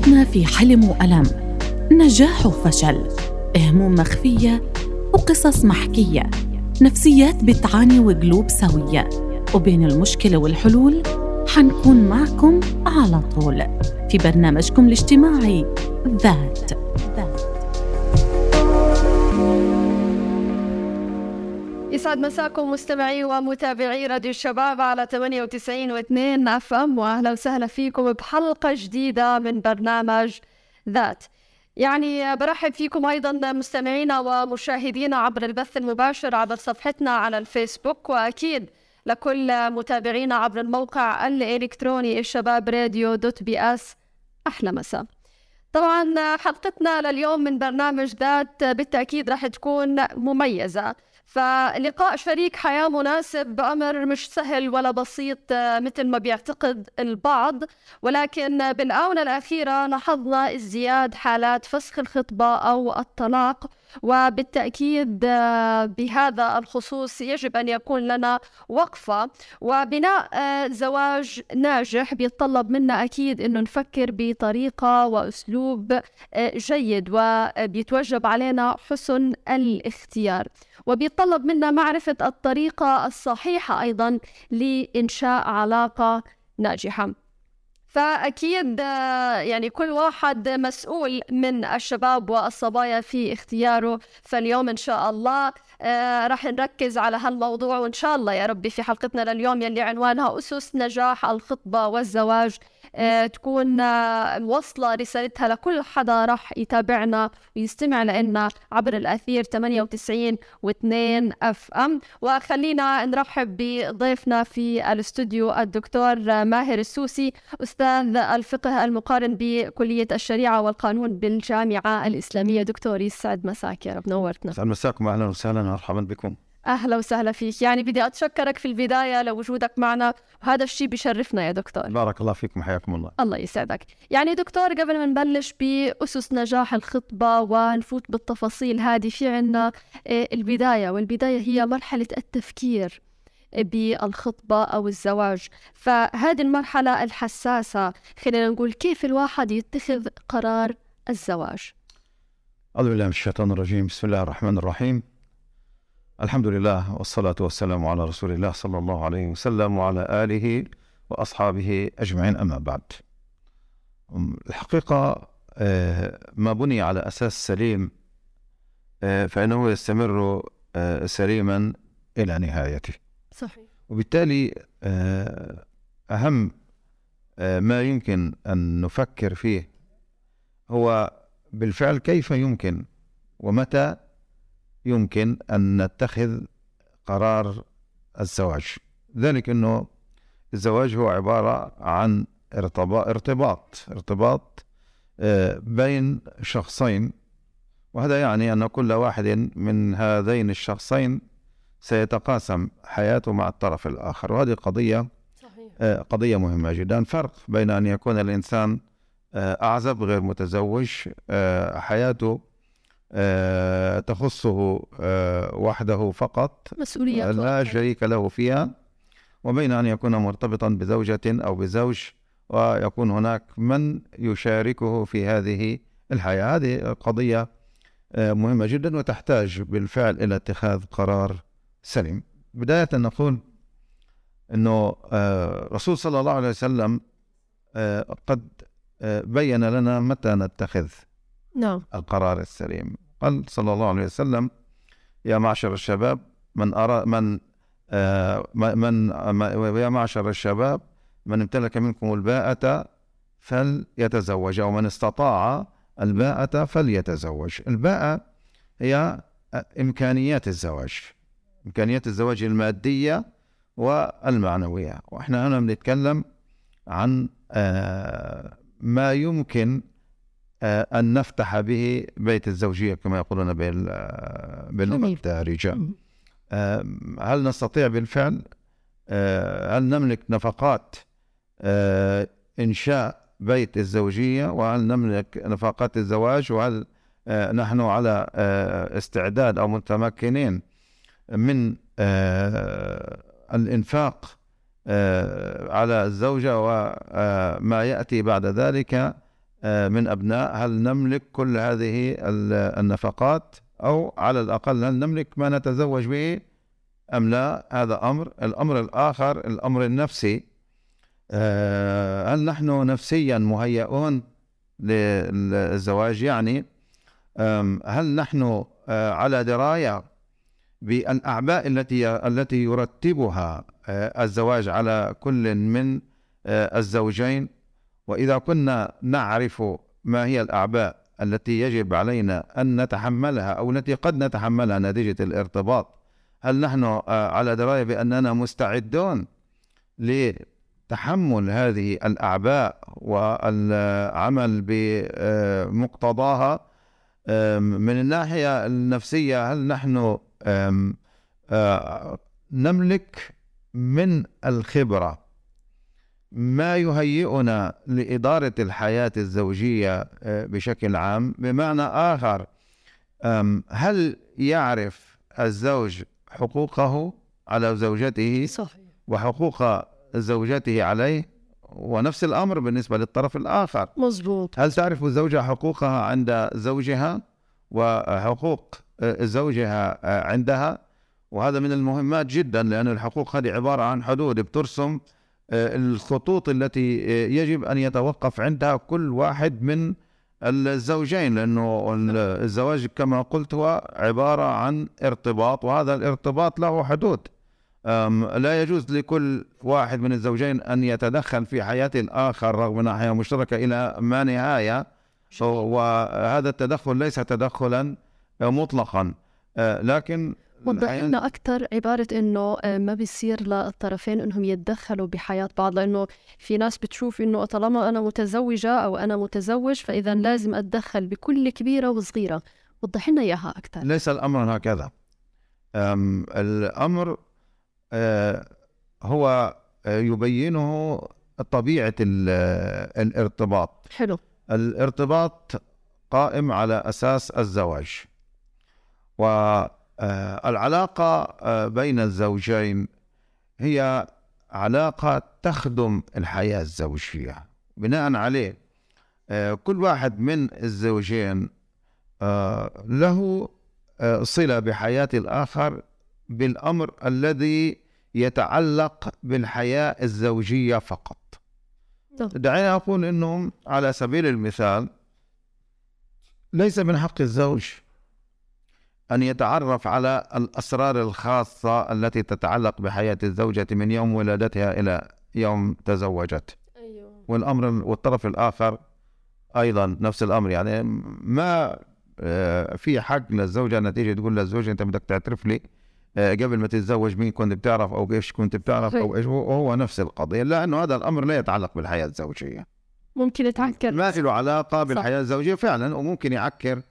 حياتنا في حلم وألم. نجاح وفشل. هموم مخفية وقصص محكية. نفسيات بتعاني وقلوب سوية. وبين المشكلة والحلول حنكون معكم على طول. في برنامجكم الاجتماعي ذات. يسعد مساكم مستمعي ومتابعي راديو الشباب على 98 و2 اف ام واهلا وسهلا فيكم بحلقة جديدة من برنامج ذات. يعني برحب فيكم أيضا مستمعينا ومشاهدينا عبر البث المباشر عبر صفحتنا على الفيسبوك وأكيد لكل متابعينا عبر الموقع الإلكتروني الشباب راديو dot ps. أحلى مساء طبعا حلقتنا لليوم من برنامج ذات بالتأكيد راح تكون مميزة. فلقاء شريك حياة مناسب أمر مش سهل ولا بسيط مثل ما بيعتقد البعض. ولكن بالآونة الأخيرة لاحظنا ازدياد حالات فسخ الخطبة أو الطلاق وبالتأكيد آه، بهذا الخصوص يجب أن يكون لنا وقفة. وبناء آه، زواج ناجح بيتطلب منا أكيد أنه نفكر بطريقة وأسلوب آه، جيد وبيتوجب علينا حسن الاختيار. وبيتطلب منا معرفة الطريقة الصحيحة أيضا لإنشاء علاقة ناجحة. فأكيد يعني كل واحد مسؤول من الشباب والصبايا في اختياره. فاليوم إن شاء الله آه، راح نركز على هالموضوع. وإن شاء الله يا ربي في حلقتنا لليوم يلي عنوانها أسس نجاح الخطبة والزواج. تكون آه، موصلة رسالتها لكل حدا راح يتابعنا ويستمع لنا عبر الأثير 98 و2 FM وخلينا نرحب بضيفنا في الأستوديو الدكتور ماهر السوسي أستاذ الفقه المقارن بكلية الشريعة والقانون بالجامعة الإسلامية. دكتور يسعد مساك يا رب نورتنا. يسعد مساكم أهلا وسهلا مرحبا بكم. أهلا وسهلا فيك. يعني بدي أتشكرك في البداية لوجودك معنا. وهذا الشيء بشرفنا يا دكتور. بارك الله فيكم حياكم الله. الله يسعدك. يعني دكتور قبل ما نبلش بأسس نجاح الخطبة ونفوت بالتفاصيل هذه في عنا آه، البداية والبداية هي مرحلة التفكير بالخطبة أو الزواج. فهذه المرحلة الحساسة خلينا نقول كيف الواحد يتخذ قرار الزواج؟ أعوذ بالله من الشيطان الرجيم. بسم الله الرحمن الرحيم. الحمد لله والصلاة والسلام على رسول الله صلى الله عليه وسلم وعلى آله وأصحابه أجمعين أما بعد الحقيقة ما بني على أساس سليم فإنه يستمر سليما إلى نهايته صحيح وبالتالي أهم ما يمكن أن نفكر فيه هو بالفعل كيف يمكن ومتى يمكن أن نتخذ قرار الزواج. ذلك أنه الزواج هو عبارة عن ارتباط ارتباط, ارتباط آه، بين شخصين. وهذا يعني أن كل واحد من هذين الشخصين سيتقاسم حياته مع الطرف الآخر. وهذه قضية صحيح. آه، قضية مهمة جدا. فرق بين أن يكون الإنسان آه، أعزب غير متزوج حياته تخصه آه، وحده فقط مسؤولية لا شريك له فيها وبين أن يكون مرتبطا بزوجة أو بزوج ويكون هناك من يشاركه في هذه الحياة. هذه قضية آه، مهمة جدا وتحتاج بالفعل إلى اتخاذ قرار سليم. بداية نقول أنه رسول صلى الله عليه وسلم قد بين لنا متى نتخذ نعم. القرار السليم. قال صلى الله عليه وسلم يا معشر الشباب من أرى من آه من يا معشر الشباب من امتلك منكم الباءة فليتزوج أو من استطاع الباءة فليتزوج. الباءة هي إمكانيات الزواج إمكانيات الزواج المادية والمعنوية. وإحنا هنا بنتكلم عن آه ما يمكن أن نفتح به بيت الزوجية كما يقولون آه، باللغة الدارجة آه، هل نستطيع بالفعل؟ هل نملك نفقات إنشاء بيت الزوجية؟ وهل نملك نفقات الزواج؟ وهل نحن على استعداد أو متمكنين من الإنفاق على الزوجة؟ وما يأتي بعد ذلك؟ آه، من أبناء هل نملك كل هذه ال- النفقات؟ أو على الأقل هل نملك ما نتزوج به؟ أم لا؟ هذا أمر. الأمر الآخر الأمر النفسي. آه، هل نحن نفسيا مهيئون للزواج؟ يعني هل نحن آه، على دراية بالأعباء التي التي يرتبها آه، الزواج على كل من آه، الزوجين؟ وإذا كنا نعرف ما هي الأعباء التي يجب علينا أن نتحملها أو التي قد نتحملها نتيجة الارتباط هل نحن آه، على دراية بأننا مستعدون لتحمل هذه الأعباء والعمل بمقتضاها؟ من الناحية النفسية هل نحن آه، نملك من الخبرة ما يهيئنا لإدارة الحياة الزوجية آه، بشكل عام. بمعنى آخر هل يعرف الزوج حقوقه على زوجته؟ صحيح. وحقوق زوجته عليه؟ ونفس الأمر بالنسبة للطرف الآخر. مزبوط هل تعرف الزوجة حقوقها عند زوجها؟ وحقوق آه، زوجها آه، عندها؟ وهذا من المهمات جدا لأن الحقوق هذه عبارة عن حدود بترسم الخطوط التي آه، يجب أن يتوقف عندها كل واحد من الزوجين لأنه ال- الزواج كما قلت هو عبارة عن ارتباط وهذا الارتباط له حدود. لا يجوز لكل واحد من الزوجين أن يتدخل في حياة الآخر رغم أنها حياة مشتركة إلى ما نهاية. وهذا التدخل ليس تدخلا مطلقا. آه، لكن وضح لنا أكثر عبارة إنه آه، ما بيصير للطرفين إنهم يتدخلوا بحياة بعض لأنه في ناس بتشوف إنه طالما أنا متزوجة أو أنا متزوج فإذا لازم أتدخل بكل كبيرة وصغيرة. وضح لنا إياها أكثر ليس الأمر هكذا. أم، الأمر آه، هو آه، يبينه طبيعة ال- الارتباط. حلو. الارتباط قائم على أساس الزواج. والعلاقة بين الزوجين هي علاقة تخدم الحياة الزوجية بناء عليه آه، كل واحد من الزوجين آه، له آه، صلة بحياة الآخر بالأمر الذي يتعلق بالحياة الزوجية فقط. دعيني أقول أنه على سبيل المثال ليس من حق الزوج أن يتعرف على الأسرار الخاصة التي تتعلق بحياة الزوجة من يوم ولادتها إلى يوم تزوجت. أيوه. والأمر والطرف الآخر أيضا نفس الأمر. يعني ما آه، في حق للزوجة أن تيجي تقول للزوج أنت بدك تعترف لي آه، قبل ما تتزوج مين كنت بتعرف أو إيش كنت بتعرف أو إيش هو هو نفس القضية. لأنه هذا الأمر لا يتعلق بالحياة الزوجية. ممكن يتعكر. ما له علاقة بالحياة الزوجية فعلا وممكن يعكر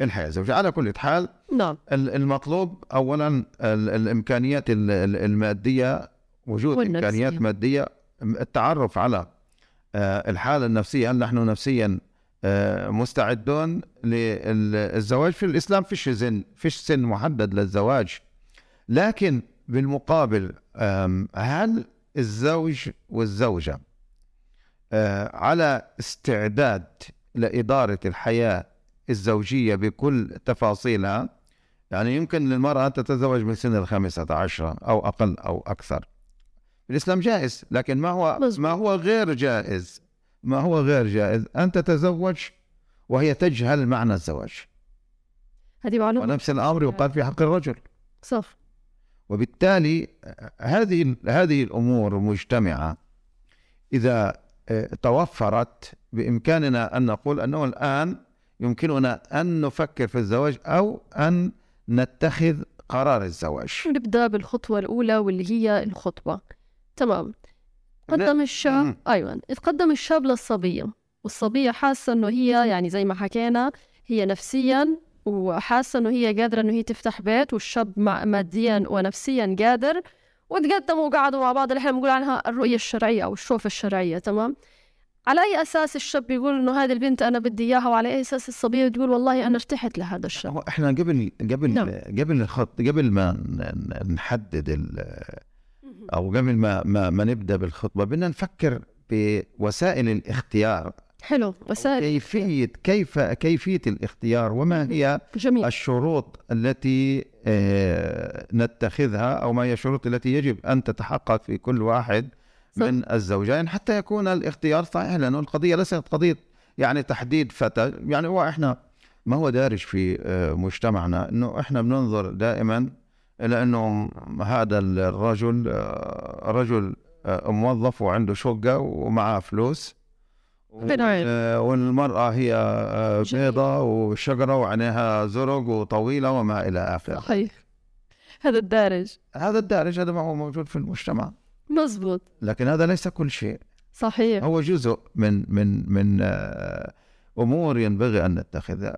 الحياة الزوجية على كل حال نعم. ال- المطلوب اولا ال- الإمكانيات ال- ال- المادية وجود والنفسية. إمكانيات مادية التعرف على آه، الحالة النفسية هل نحن نفسيا آه، مستعدون للزواج؟ في الإسلام فيش سن فيش سن محدد للزواج. لكن بالمقابل هل الزوج والزوجة آه، على استعداد لإدارة الحياة الزوجية بكل تفاصيلها. يعني يمكن للمرأة أن تتزوج من سن الخامسة عشرة أو أقل أو أكثر. الإسلام جائز لكن ما هو. ما هو غير جائز؟ ما هو غير جائز؟ أن تتزوج وهي تجهل معنى الزواج. هذه معلومة. ونفس الأمر يقال في حق الرجل. صح. وبالتالي هذه هذه الأمور مجتمعة. إذا آه، توفرت بإمكاننا أن نقول أنه الآن يمكننا أن نفكر في الزواج أو أن نتخذ قرار الزواج. نبدأ بالخطوة الأولى واللي هي الخطبة. تمام. قدم الشاب. أيوة. تقدم الشاب للصبية. والصبية حاسة إنه هي يعني زي ما حكينا هي نفسيا وحاسة إنه هي قادرة إنه هي تفتح بيت والشاب ماديا ونفسيا قادر وتقدموا وقعدوا مع بعض اللي إحنا بنقول عنها الرؤية الشرعية أو الشوفة الشرعية. تمام. على أي أساس الشاب بيقول إنه هذه البنت أنا بدي إياها وعلى أي أساس الصبية بتقول والله أنا ارتحت لهذا الشاب؟ هو إحنا قبل قبل نعم. قبل الخط قبل ما نحدد ال- أو قبل ما ما, ما نبدأ بالخطبة بدنا نفكر بوسائل الاختيار. حلو وسائل كيفية كيف كيفية الاختيار وما هي جميل. الشروط التي آه، نتخذها أو ما هي الشروط التي يجب أن تتحقق في كل واحد. من الزوجين حتى يكون الاختيار صحيح لأنه القضية ليست قضية يعني تحديد فتى. يعني هو إحنا ما هو دارج في آه، مجتمعنا إنه إحنا بننظر دائما إلى إنه هذا الرجل آه، رجل آه، موظف وعنده شقة ومعاه فلوس والمرأة هي. بيضة وشجرة وعينيها زرق وطويلة وما إلى آخره. صحيح. هذا الدارج. هذا الدارج هذا ما هو موجود في المجتمع. مزبوط. لكن هذا ليس كل شيء. صحيح. هو جزء من من من آه، أمور ينبغي أن نتخذها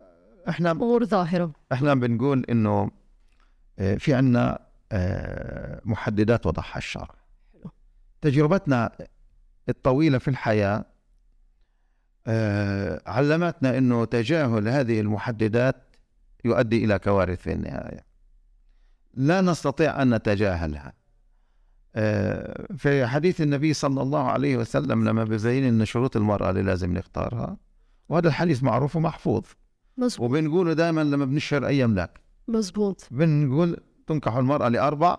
إحنا أمور ظاهرة. إحنا بنقول إنه آه، في عنا آه، محددات وضعها الشرع حلو. تجربتنا الطويلة في الحياة علمتنا إنه تجاهل هذه المحددات يؤدي إلى كوارث في النهاية. لا نستطيع أن نتجاهلها. في حديث النبي صلى الله عليه وسلم لما بيبين ان شروط المرأة اللي لازم نختارها وهذا الحديث معروف ومحفوظ. مزبوط وبنقوله دائما لما بنشهر أي أملاك. مزبوط بنقول تنكح المرأة لأربع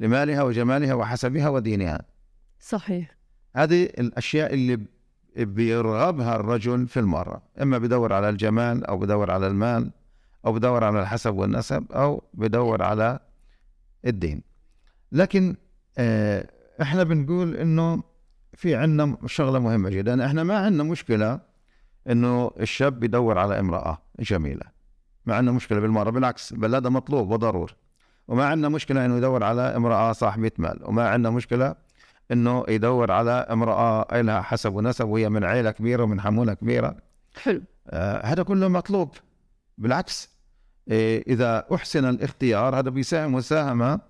لمالها وجمالها وحسبها ودينها. صحيح. هذه الأشياء اللي بيرغبها الرجل في المرأة. إما بدور على الجمال أو بدور على المال أو بدور على الحسب والنسب أو بدور على الدين. لكن آه، إحنا بنقول إنه في عندنا شغلة مهمة جدا. إحنا ما عندنا مشكلة إنه الشاب بيدور على امرأة جميلة. ما عندنا مشكلة بالمرة بالعكس بل هذا مطلوب وضروري. وما عندنا مشكلة إنه يدور على امرأة صاحبة مال. وما عندنا مشكلة إنه يدور على امرأة لها حسب ونسب وهي من عيلة كبيرة ومن حمولة كبيرة. حلو. آه هذا كله مطلوب. بالعكس إيه إذا أحسن الاختيار هذا بيساهم مساهمة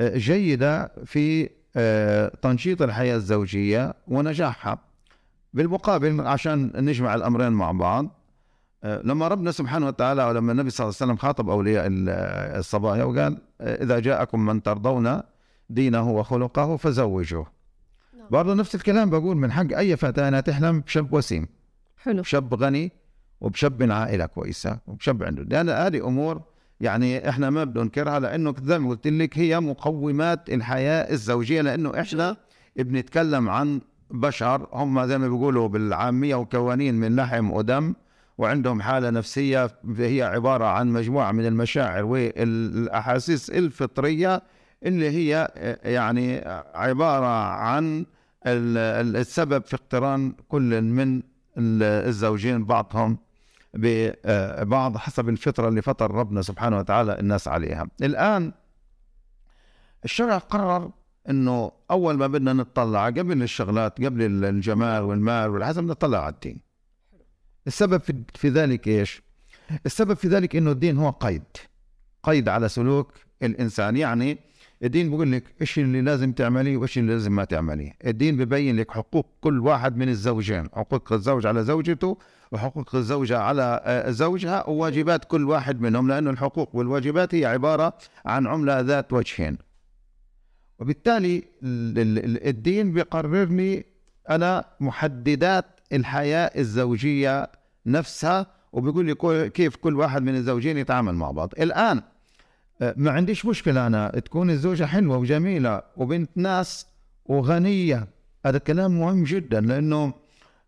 جيدة في آه، تنشيط الحياة الزوجية ونجاحها. بالمقابل عشان نجمع الأمرين مع بعض آه، لما ربنا سبحانه وتعالى ولما النبي صلى الله عليه وسلم خاطب أولياء ال- آه، الصبايا وقال إذا جاءكم من ترضون دينه وخلقه فزوجوه. نعم. برضه نفس الكلام بقول من حق أي فتاة انها تحلم بشاب وسيم. حلو. بشاب غني وبشاب من عائلة كويسة وبشاب عنده. لأن هذه أمور يعني إحنا ما بننكرها لأنه زي ما قلت لك هي مقومات الحياة الزوجية لأنه إحنا بنتكلم عن بشر هم زي ما بيقولوا بالعامية وكوانين من لحم ودم وعندهم حالة نفسية هي عبارة عن مجموعة من المشاعر والأحاسيس الفطرية اللي هي يعني عبارة عن ال- ال- السبب في اقتران كل من ال- الزوجين بعضهم. ببعض حسب الفطرة اللي فطر ربنا سبحانه وتعالى الناس عليها. الآن الشرع قرر إنه أول ما بدنا نطلع قبل الشغلات قبل ال- الجمال والمال والحسب نطلع على الدين. السبب في, في ذلك إيش؟ السبب في ذلك إنه الدين هو قيد. قيد على سلوك الإنسان. يعني الدين بيقول لك إيش اللي لازم تعمليه وإيش اللي لازم ما تعمليه. الدين ببين لك حقوق كل واحد من الزوجين حقوق الزوج على زوجته وحقوق الزوجة على آه، زوجها وواجبات كل واحد منهم لأن الحقوق والواجبات هي عبارة عن عملة ذات وجهين. وبالتالي ال- ال- ال- الدين بيقرر لي أنا محددات الحياة الزوجية نفسها وبيقول لي كيف كل واحد من الزوجين يتعامل مع بعض. الآن آه، ما عنديش مشكلة أنا تكون الزوجة حلوة وجميلة وبنت ناس وغنية. هذا كلام مهم جدا لأنه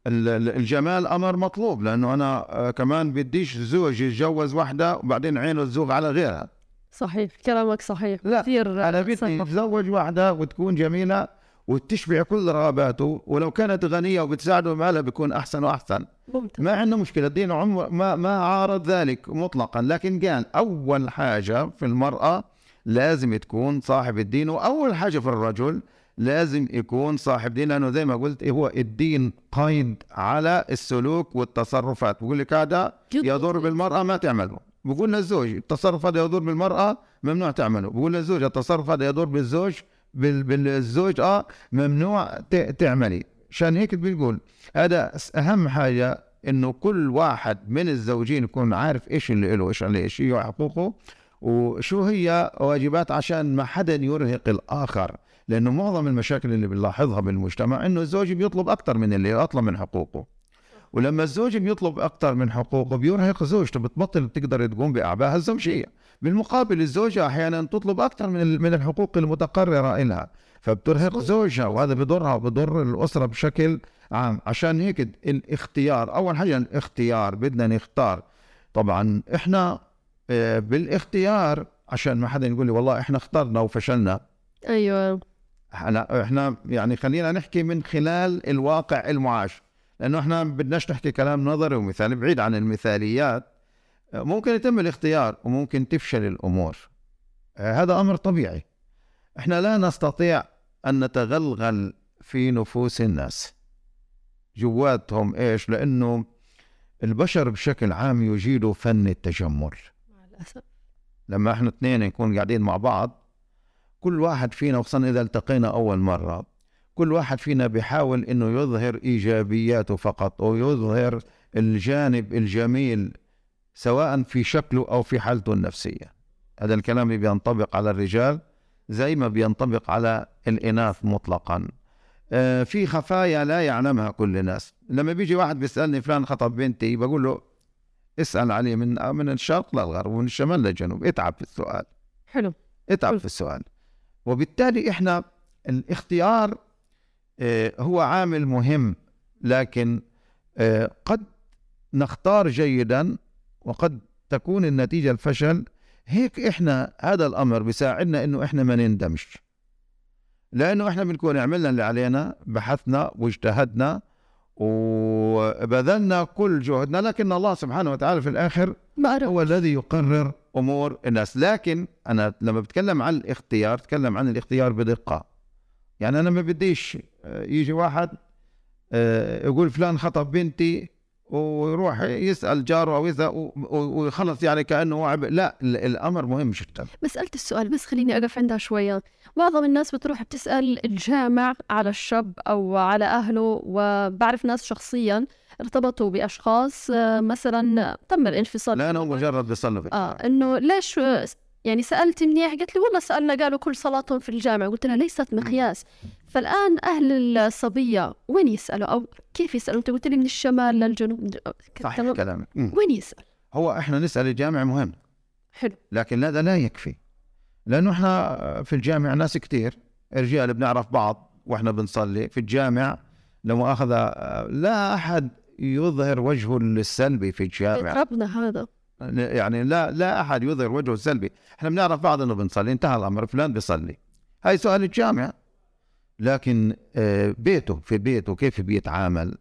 الجمال أمر مطلوب لأنه أنا آه، كمان بديش زوج يتجوز واحدة وبعدين عينه تزوغ على غيرها. صحيح كلامك صحيح. لا، كثير أنا بدي صحيح. يتزوج واحدة وتكون جميلة وتشبع كل رغباته ولو كانت غنية وبتساعده مالها بيكون أحسن وأحسن. ممتاز. ما عندنا مشكلة الدين عمر ما ما عارض ذلك مطلقا. لكن قال أول حاجة في المرأة لازم تكون صاحب الدين وأول حاجة في الرجل لازم يكون صاحب دين لأنه زي ما قلت هو الدين قيد على السلوك والتصرفات. بقول لك هذا يضر. بالمرأة ما تعمله. بقول للزوج التصرف هذا يضر بالمرأة ممنوع تعمله. بقول للزوج التصرف هذا يضر بالزوج بال- بالزوج آه ممنوع ت- تعملي. عشان هيك بنقول هذا أهم حاجة إنه كل واحد من الزوجين يكون عارف إيش اللي له إيش عليه إيش هي حقوقه وشو هي واجبات عشان ما حدا يرهق الآخر. لأنه معظم المشاكل اللي بنلاحظها بالمجتمع إنه الزوج بيطلب أكثر من اللي أطلب من حقوقه. ولما الزوج بيطلب أكثر من حقوقه بيرهق زوجته بتبطل تقدر تقوم باعبائها الزوجيه بالمقابل الزوجة أحيانا تطلب أكثر من من الحقوق المتقررة لها فبترهق زوجها وهذا بضرها وبضر الأسرة بشكل عام. عشان هيك الاختيار أول حاجة الاختيار بدنا نختار. طبعا إحنا آه، بالاختيار عشان ما حدا يقول لي والله إحنا اخترنا وفشلنا. أيوه. إحنا إحنا يعني خلينا نحكي من خلال الواقع المعاش. لأنه إحنا بدناش نحكي كلام نظري ومثالي بعيد عن المثاليات. ممكن يتم الاختيار وممكن تفشل الأمور. هذا أمر طبيعي. إحنا لا نستطيع أن نتغلغل في نفوس الناس. جواتهم إيش؟ لأنه البشر بشكل عام يجيدوا فن التجمل. مع الأسف. لما إحنا اثنين نكون قاعدين مع بعض كل واحد فينا خصوصا إذا التقينا أول مرة كل واحد فينا بيحاول إنه يظهر إيجابياته فقط ويظهر الجانب الجميل سواء في شكله أو في حالته النفسية. هذا الكلام بينطبق على الرجال زي ما بينطبق على الإناث مطلقا. آه، في خفايا لا يعلمها كل الناس. لما بيجي واحد بيسألني فلان خطب بنتي بقول له اسأل عليه من من الشرق للغرب ومن الشمال للجنوب اتعب في السؤال. حلو. اتعب حلو. في السؤال. وبالتالي إحنا الاختيار آه، هو عامل مهم لكن آه، قد نختار جيدا وقد تكون النتيجة الفشل. هيك إحنا هذا الأمر بيساعدنا إنه إحنا ما نندمش لأنه إحنا بنكون عملنا اللي علينا بحثنا واجتهدنا وبذلنا كل جهدنا لكن الله سبحانه وتعالى في أعرف هو الذي يقرر أمور الناس. لكن أنا لما بتكلم عن الاختيار بتكلم عن الاختيار بدقة. يعني أنا ما بديش آه، يجي واحد آه، يقول فلان خطب بنتي ويروح يسأل جاره أو يسال ويخلص يعني كأنه هو عب... لا ال- الأمر مهم جدا. مسألة السؤال بس خليني أقف عندها شوية. معظم الناس بتروح بتسأل الجامع على الشاب أو على أهله وبعرف ناس شخصيا ارتبطوا بأشخاص آه، مثلا تم الانفصال. لا أنا مجرد في آه إنه ليش يعني سألت منيح قالت لي والله سألنا قالوا كل صلاتهم في الجامع. قلت لها ليست مقياس. فالآن أهل الصبية وين يسألوا؟ أو كيف يسألوا؟ أنت قلت لي من الشمال للجنوب. صحيح. كلامك. وين يسأل؟ هو إحنا نسأل الجامع مهم. حلو. لكن هذا لا يكفي. لأنه إحنا في الجامع ناس كتير رجال بنعرف بعض وإحنا بنصلي. في الجامع لو مؤاخذة لا أحد يظهر وجهه السلبي في الجامع. ربنا هذا. يعني لا لا أحد يظهر وجهه السلبي. إحنا بنعرف بعض إنه بنصلي انتهى الأمر فلان بيصلي. هاي سؤال الجامع لكن آه، بيته في بيته كيف بيتعامل؟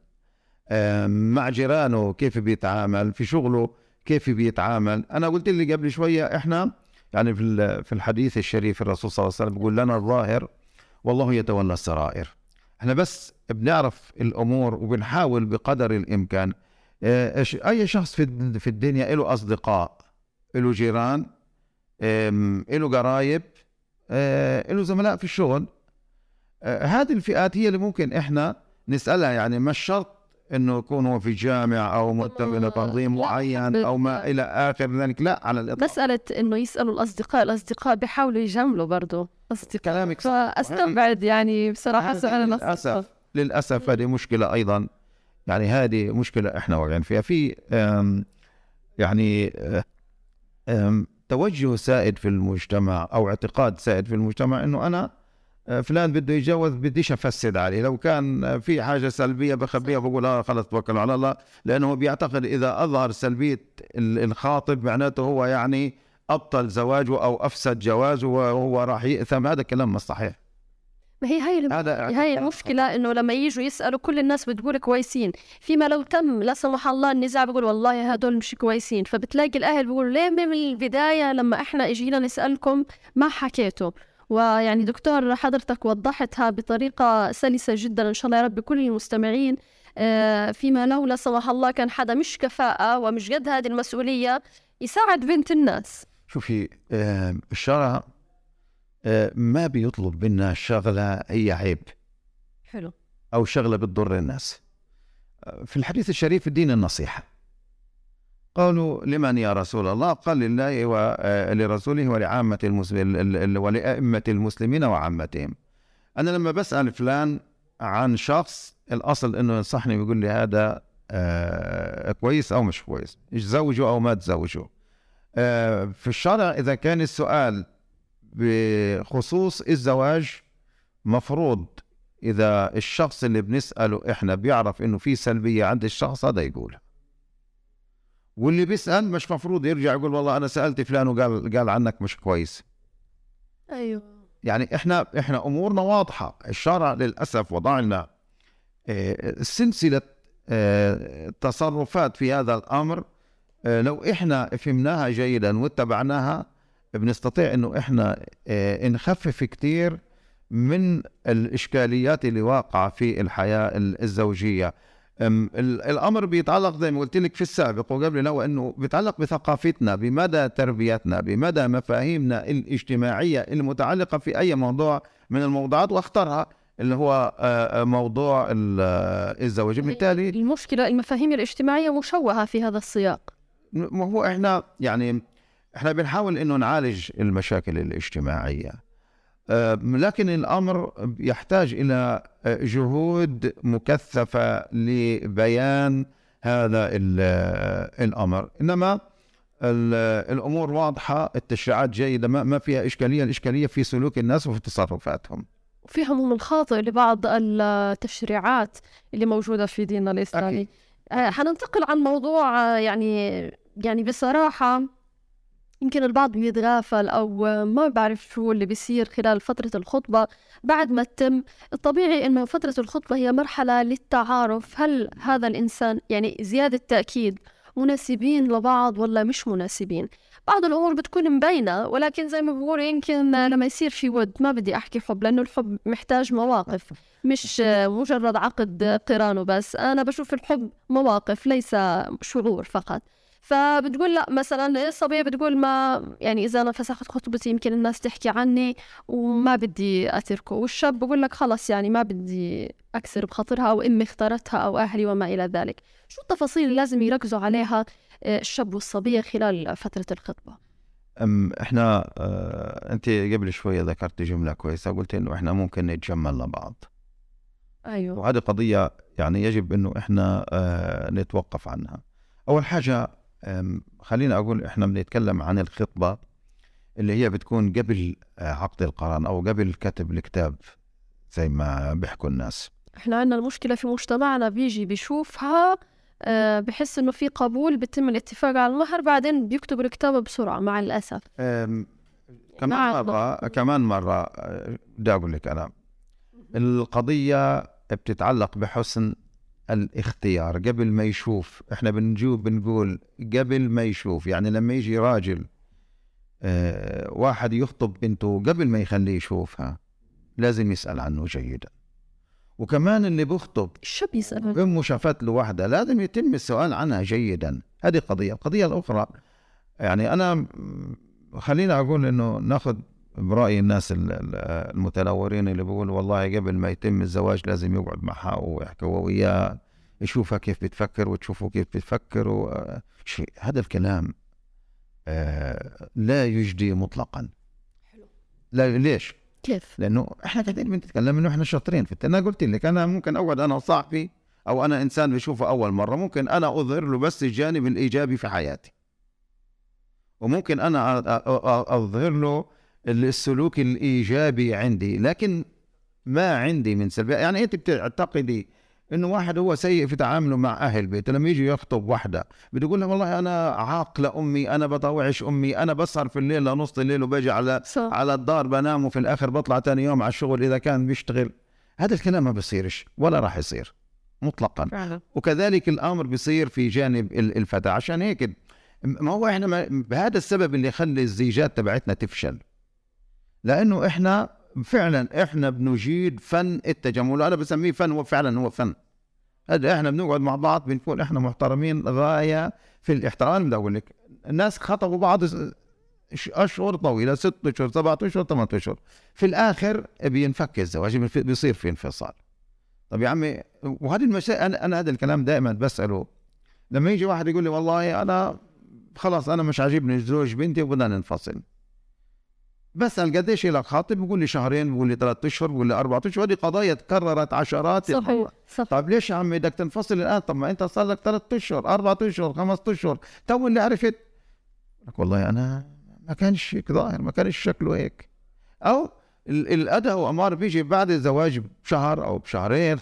آه، مع جيرانه كيف بيتعامل؟ في شغله كيف بيتعامل؟ أنا قلت لي قبل شوية إحنا يعني في في الحديث الشريف الرسول صلى الله عليه وسلم بيقول لنا الظاهر والله يتولى السرائر. إحنا بس بنعرف الأمور وبنحاول بقدر الإمكان أي شخص في في الدنيا له أصدقاء له جيران له قرايب آه، له زملاء في الشغل. آه، هذه الفئات هي اللي ممكن إحنا نسألها. يعني مش شرط إنه يكون هو في جامع أو منتمي لتنظيم لا، معين أو ما إلى آخر ذلك. لا على الإطلاق. مسألة إنه يسألوا الأصدقاء الأصدقاء بيحاولوا يجاملوا برضو أصدقاء. كلامك صح. فأستبعد يعني بصراحة هذه سؤال للأسف. للأسف هذه مشكلة أيضا. يعني هذه مشكلة إحنا واقعين فيها. في يعني آم، توجه سائد في المجتمع أو اعتقاد سائد في المجتمع إنه أنا آه، فلان بده يتجوز بديش أفسد عليه. لو كان في حاجة سلبية بخبيها بقول آه خلص توكلوا على الله. لأنه بيعتقد إذا أظهر سلبية ال- الخاطب معناته هو يعني أبطل زواجه أو أفسد جوازه وهو راح يأثم. هذا كلام مش صحيح. ما هي هاي الم- هاي اعتقاد المشكلة إنه لما يجوا يسألوا كل الناس بتقول كويسين. فيما لو تم لا سمح الله النزاع بقول والله هدول مش كويسين. فبتلاقي الأهل بيقولوا ليه من البداية لما إحنا إجينا نسألكم ما حكيتوا؟ ويعني دكتور حضرتك وضحتها بطريقة سلسة جدا. إن شاء الله يا رب كل المستمعين آه، فيما لو لا سمح الله كان حدا مش كفاءة ومش قد هذه المسؤولية يساعد بنت الناس. شوفي آه، الشرع ما بيطلب منا شغلة هي عيب؟ حلو. أو شغلة بتضر الناس. آه، في الحديث الشريف الدين النصيحة. قالوا لمن يا رسول الله؟ قال لله ولرسوله ولعامة المسلمين ولأئمة المسلمين وعامتهم. أنا لما بسأل فلان عن شخص الأصل أنه ينصحني ويقول لي هذا آه كويس أو مش كويس تزوجوا أو ما تزوجوا آه في الشرع إذا كان السؤال بخصوص الزواج مفروض. إذا الشخص اللي بنسأله إحنا بيعرف إنه في سلبية عند الشخص هذا يقولها واللي بيسأل مش مفروض يرجع يقول والله أنا سألت فلان وقال قال عنك مش كويس. أيوه. يعني إحنا إحنا أمورنا واضحة. الشرع للأسف وضع لنا آه، سلسلة آه، تصرفات في هذا الأمر آه، لو إحنا فهمناها جيدا واتبعناها بنستطيع إنه إحنا نخفف كثير من الإشكاليات اللي واقعة في الحياة الزوجية. الأمر بيتعلق زي ما قلت لك في السابق وقبل هو إنه بيتعلق بثقافتنا بمدى تربيتنا بمدى مفاهيمنا الاجتماعية المتعلقة في أي موضوع من الموضوعات واختارها اللي هو موضوع الزواج. بالتالي المشكلة المفاهيم الاجتماعية مشوهة في هذا السياق. هو إحنا يعني إحنا بنحاول إنه نعالج المشاكل الاجتماعية. لكن الأمر يحتاج إلى جهود مكثفة لبيان هذا الأمر. إنما الأمور واضحة التشريعات جيدة ما فيها إشكالية. الإشكالية في سلوك الناس وفي تصرفاتهم. في هموم الخاطئ لبعض التشريعات اللي موجودة في ديننا الإسلامي. أكيد. آه، حننتقل عن موضوع آه، يعني يعني بصراحة يمكن البعض بيتغافل أو ما بعرف شو اللي بيصير خلال فترة الخطبة. بعد ما تتم الطبيعي إنه فترة الخطبة هي مرحلة للتعارف. هل هذا الإنسان يعني زيادة تأكيد مناسبين لبعض ولا مش مناسبين؟ بعض الأمور بتكون مبينة ولكن زي ما بقول يمكن لما يصير في ود ما بدي أحكي حب لأنه الحب محتاج مواقف مش مجرد عقد قران وبس. أنا بشوف الحب مواقف ليس شعور فقط. فبتقول لا مثلا الصبية بتقول ما يعني إذا أنا فسخت خطبتي يمكن الناس تحكي عني وما بدي أتركه. والشاب بقول لك خلص يعني ما بدي أكسر بخاطرها أو أمي اختارتها أو أهلي وما إلى ذلك. شو التفاصيل اللي لازم يركزوا عليها آه، الشاب والصبية خلال فترة الخطبة؟ أم إحنا آه أنت قبل شوية ذكرت جملة كويسة قلت إنه إحنا ممكن نتجمل لبعض. أيوه. وهذه قضية يعني يجب إنه إحنا آه نتوقف عنها. أول حاجة خلينا أقول إحنا بنتكلم عن الخطبة اللي هي بتكون قبل آه، عقد القران أو قبل كتب الكتاب زي ما بيحكوا الناس. إحنا عندنا المشكلة في مجتمعنا بيجي بيشوفها آه، بحس إنه في قبول بيتم الاتفاق على المهر بعدين بيكتب الكتاب بسرعة مع الأسف. كمان مرة كمان مرة آه، بدي أقول لك أنا. القضية بتتعلق بحسن الاختيار قبل ما يشوف. إحنا بنجوب بنقول قبل ما يشوف يعني لما يجي راجل آه واحد يخطب بنته قبل ما يخليه يشوفها لازم يسأل عنه جيدا. وكمان اللي بيخطب شو بيسأل؟ امه شافت له واحدة لازم يتم السؤال عنها جيدا. هذه قضية. القضية الأخرى يعني أنا خلينا أقول إنه نأخذ برأي الناس المتنورين اللي بيقولوا والله قبل ما يتم الزواج لازم يقعد معها ويحكي وياه يشوفها كيف بتفكر وتشوفه كيف بتفكر و... هذا الكلام آه لا يجدي مطلقا حلو لا ليش؟ كيف؟ لأنه إحنا قاعدين بنتكلم إنه إحنا شاطرين في أنا قلت لك أنا ممكن أقعد أنا وصاحبي أو أنا إنسان بشوفه أول مرة ممكن أنا أظهر له بس الجانب الإيجابي في حياتي وممكن أنا أظهر له السلوك الإيجابي عندي لكن ما عندي من سلبيه يعني أنت بتعتقدي إنه واحد هو سيء في تعامله مع أهل بيته لما يجي يخطب واحدة بتقول له والله أنا عاق لامي أنا بطوعش أمي أنا بسهر في الليل لنص الليل وباجي على صح. على الدار بنام وفي الآخر بطلع ثاني يوم على الشغل إذا كان بيشتغل. هذا الكلام ما بيصيرش ولا راح يصير مطلقا. فعلا. وكذلك الأمر بيصير في جانب الفتاة. عشان هيك ما هو إحنا بهذا السبب اللي يخلي الزيجات تبعتنا تفشل. لأنه إحنا فعلا إحنا بنجيد فن التجمل أنا بسميه فن وفعلا هو فن. هذا إحنا بنقعد مع بعض بنكون إحنا محترمين غاية في الاحترام. بدي أقول لك الناس خطبوا بعض أشهر طويلة ست أشهر سبعة أشهر ثمان أشهر. في الآخر بينفك الزواج بيصير في انفصال. طب يا عمي وهذه المسائل أنا أنا هذا الكلام دائما بسأله. لما يجي واحد يقول لي والله أنا خلاص أنا مش عاجبني زوج بنتي وبدنا ننفصل. بسال قديش لك خاطب بيقول لي شهرين بيقول لي ثلاث أشهر بيقول لي أربع أشهر. هذه قضايا تكررت عشرات. صحيح صح طيب ليش يا عمي؟ بدك تنفصل الآن طب ما أنت صار لك ثلاث أشهر أربع أشهر خمس أشهر. تو اللي عرفت لك والله أنا ما كانش هيك ظاهر ما كانش شكله هيك. أو ال- الاداء وامار بيجي بعد الزواج بشهر أو بشهرين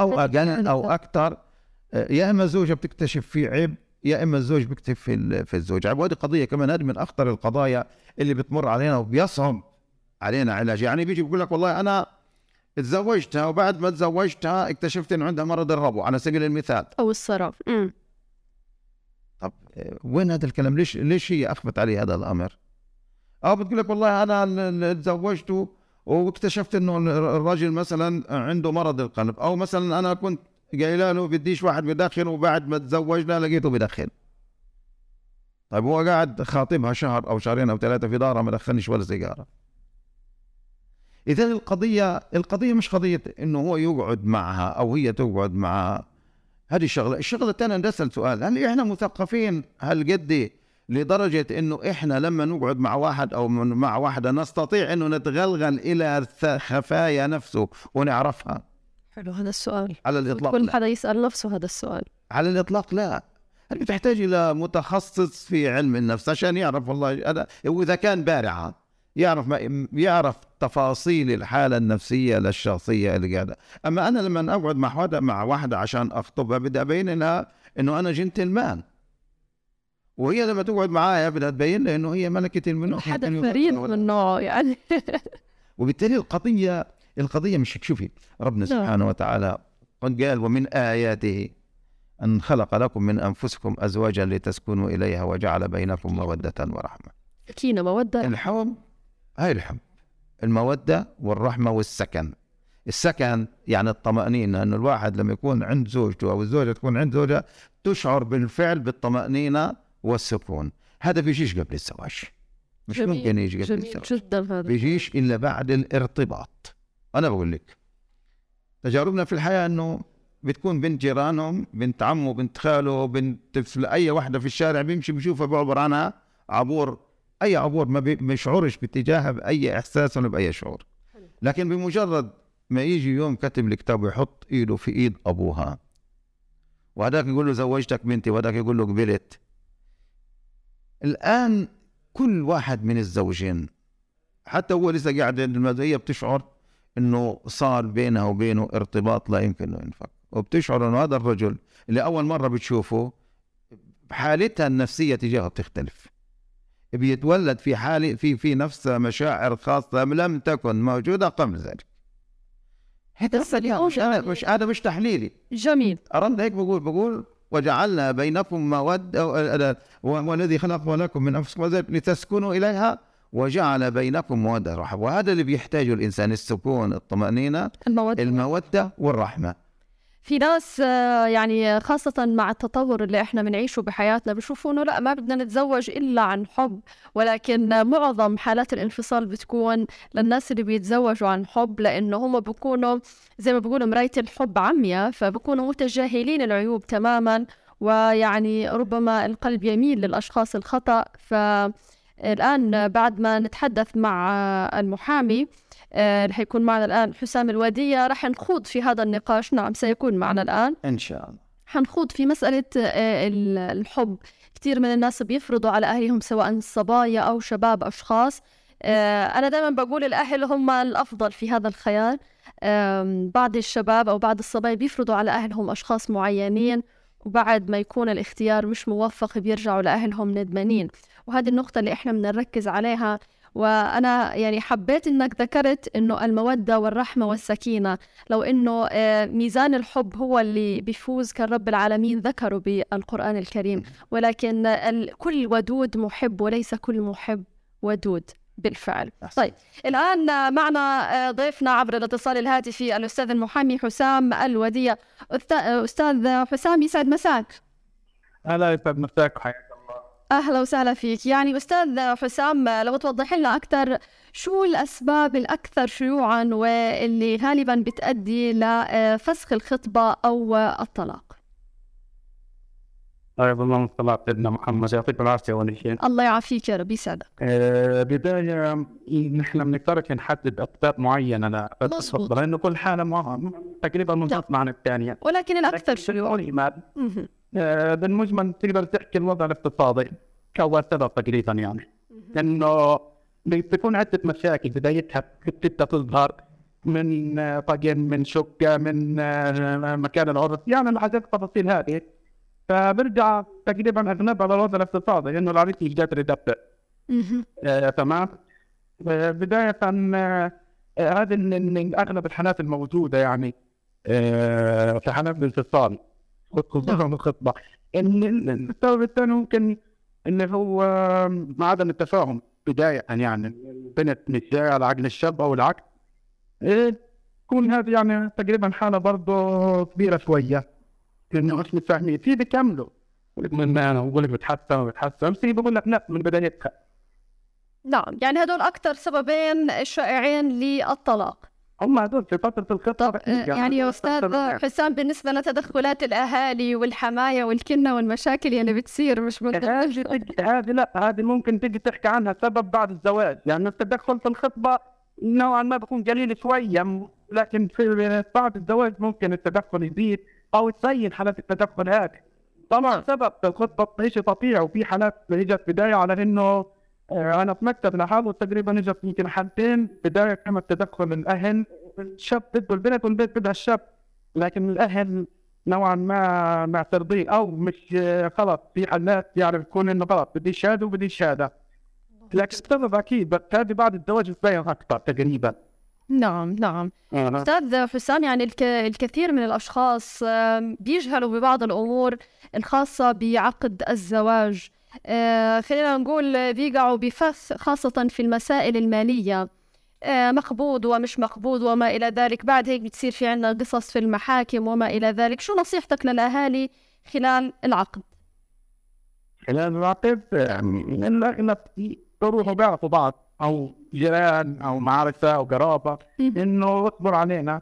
أو أقل أو أكثر. يا إما الزوجة بتكتشف فيه عيب يا إما الزوج بيكتشف في ال- في الزوج عيب. وهذه قضية كمان هذه من أخطر القضايا اللي بتمر علينا وبيصعب علينا علاج. يعني بيجي بيقول لك والله أنا تزوجتها وبعد ما تزوجتها اكتشفت إنه عندها مرض الربو على سبيل المثال. أو الصرف أمم. طب وين هذا الكلام؟ ليش ليش هي أخفت علي هذا الأمر؟ أو بتقول لك والله أنا تزوجته واكتشفت إنه ال- الرجل مثلا عنده مرض القلب أو مثلا أنا كنت قايله له بديش واحد بدخن وبعد ما تزوجنا لقيته بدخن. طيب هو قاعد خاطبها شهر أو شهرين أو ثلاثة في دارها ما دخنش ولا سيجارة. إذا القضية القضية مش قضية إنه هو يقعد معها أو هي تقعد معها هذه الشغلة الشغلة الثانية نسال سؤال هل إحنا مثقفين هل قد لدرجة إنه إحنا لما نقعد مع واحد أو مع واحدة نستطيع إنه نتغلغل إلى خفايا نفسه ونعرفها؟ حلو هذا السؤال. على الإطلاق كل. حدا يسأل نفسه هذا السؤال. على الإطلاق لا. هل بتحتاج إلى متخصص في علم النفس؟ عشان يعرف والله أنا وإذا كان بارعة يعرف ما يعرف تفاصيل الحالة النفسية للشخصيه اللي قاعدة. أما أنا لما أقعد مع واحدة مع واحدة عشان أخطبها بدي ابين لها إنه أنا جنتلمان وهي لما تقعد معايا بدها تبين لها إنه هي ملكة الملوك. حدا ممكن فريد من نوعه يعني. وبالتالي القضية القضية مش شوفي ربنا نعم. سبحانه وتعالى قد قال ومن آياته أن خلق لكم من أنفسكم أزواجا لتسكنوا إليها وجعل بينكم مودة ورحمة. سكينه مودة؟ الحب هاي الحب المودة والرحمة والسكن. السكن يعني الطمأنينة أن الواحد لما يكون عند زوجته أو الزوجة تكون عند زوجها تشعر بالفعل بالطمأنينة والسكون. هذا بيجيش قبل الزواج. مش جميل، ممكن يجي قبل جميل الزواج. جدا هذا. بيجيش إلا بعد الارتباط. أنا بقول لك تجاربنا في الحياة إنه بتكون بنت جيرانهم بنت عمه بنت خاله بنت في أي واحدة في الشارع بيمشي بيشوفها بيعبر عنها. عبور أي عبور ما بي- بيشعرش باتجاهها بأي إحساس ولا بأي شعور. لكن بمجرد ما يجي يوم كتب الكتاب ويحط إيده في إيد أبوها. وهذاك يقول له زوجتك بنتي وهذاك يقول له قبلت. الآن كل واحد من الزوجين حتى هو لسه قاعد هي بتشعر إنه صار بينها وبينه ارتباط لا يمكن إنه ينفك. وبتشعر إنه هذا الرجل اللي أول مرة بتشوفه حالتها النفسية تجاهه بتختلف. بيتولد في حالة في في نفسها مشاعر خاصة لم تكن موجودة قبل ذلك. هذا مش أنا مش هذا مش تحليلي، جميل. أرد هيك بقول بقول وجعلنا بينكم مودة والذي خلق لكم من أنفسكم لتسكنوا إليها وجعل بينكم مودة ورحمة وهذا اللي بيحتاجه الإنسان السكون الطمأنينة المودة. المودة والرحمة. في ناس آه، يعني خاصة مع التطور اللي إحنا بنعيشه بحياتنا بشوفوا إنه لا ما بدنا نتزوج إلا عن حب. ولكن معظم حالات الانفصال بتكون للناس اللي بيتزوجوا عن حب لأنه هم بيكونوا زي ما بيقولوا مراية الحب عمياء فبكونوا متجاهلين العيوب تماما. ويعني ربما القلب يميل للأشخاص الخطأ. فالآن بعد ما نتحدث مع المحامي رح يكون معنا الآن حسام الودية رح نخوض في هذا النقاش. نعم سيكون معنا الآن. إن شاء الله. حنخوض في مسألة آه، ال- الحب. كثير من الناس بيفرضوا على أهلهم سواء صبايا أو شباب أشخاص. آه، أنا دائما بقول الأهل هم الأفضل في هذا الخيار. بعض الشباب أو بعض الصبايا بيفرضوا على أهلهم أشخاص معينين وبعد ما يكون الاختيار مش موفق بيرجعوا لأهلهم ندمانين. وهذه النقطة اللي إحنا بدنا نركز عليها وأنا يعني حبيت إنك ذكرت إنه المودة والرحمة والسكينة. لو إنه آه، ميزان الحب هو اللي بيفوز كان رب العالمين ذكره بالقرآن الكريم. ولكن كل ودود محب وليس كل محب ودود بالفعل. أحسن. طيب الآن معنا آه، ضيفنا عبر الاتصال الهاتفي الأستاذ المحامي حسام الودية أست- آه، أستاذ حسام يسعد مساك. هلا يسعد مساك وحياك الله أهلا وسهلا فيك. يعني أستاذ حسام لو توضح لنا أكثر شو الأسباب الأكثر شيوعا واللي غالبا بتؤدي لفسخ الخطبة أو الطلاق؟ طيب اللهم صل على سيدنا محمد. يعطيك العافية اول شيء الله يعافيك يا رب يسعدك. آه، بداية نحن بنقدرش نحدد اسباب معينة. مظبوط. لأنه كل حالة تقريبا منفصله عن الثانية. ولكن الأكثر شيوعا. آه، بالمجمل تقدر تحكي الوضع الاقتصادي كأول سبب تقريبا يعني. انه بتكون عدة مشاكل بدايتها بتبدأ تظهر من آه، طقم من شقة من آه، مكان العرس يعني الحاجات التفاصيل هذه. فبرجع تقريبا اغلبها على الوضع الاقتصادي لأنه العريس مش قادر يدبر. آه، تمام؟ آه، آه، آه، هذه من أغلب الحالات الموجودة يعني. آه، في حالات الانفصال. خصوصا الخطبة إن ال- السبب الثاني ممكن اللي هو عدم التفاهم بداية يعني البنت مش جاية على عقل الشاب أو العكس إيه، تكون هذه يعني تقريبا حالة برضه كبيرة شوية. إنه مش متفاهمين في بيكملوا. من أنا بقول لك بتحسن وبتحسن. في بقول لك لا من بدايتها. نعم يعني هدول أكثر سببين شائعين للطلاق. هم هذول في فترة طب آه، يعني يا أستاذ حسام بالنسبة لتدخلات الأهالي والحماية والكنة والمشاكل اللي بتصير مش هذه منتبه تجي- هذه لا هذه ممكن تجي تحكي عنها سبب بعد الزواج. يعني التدخل في الخطبة نوعا ما بيكون قليل شوية لكن في بعد الزواج ممكن التدخل يزيد أو تبين حالات التدخل هذه. طبعا سبب في الخطبة شيء طبيعي وفي حالات إجت بداية على إنه آه، أنا في مكتب لحاله تقريبا اجت يمكن حالتين بداية كما تدخل الأهل. الشاب بده البنت والبنت بدها الشاب لكن الأهل نوعا ما معترضين أو مش آه، خلاص في حالات يعني بتكون إنه خلاص بدي شهادة وبدي شهادة. لكن السبب أكيد بس هذه بعد الزواج بتبين أكثر تقريبا نعم نعم. آه. أستاذ حسام يعني الك... الكثير من الأشخاص آم، بيجهلوا ببعض الأمور الخاصة بعقد الزواج. آه، خلينا نقول آه، بيقعوا بفخ خاصة في المسائل المالية. آه، مقبوض ومش مقبوض وما إلى ذلك. بعد هيك بتصير في عنا قصص في المحاكم وما إلى ذلك. شو نصيحتك للأهالي خلال العقد؟ خلال العقد يعني الاغلب بيروحوا بيعرفوا بعض أو جيران أو معرفه أو قرابة إنه اصبر علينا.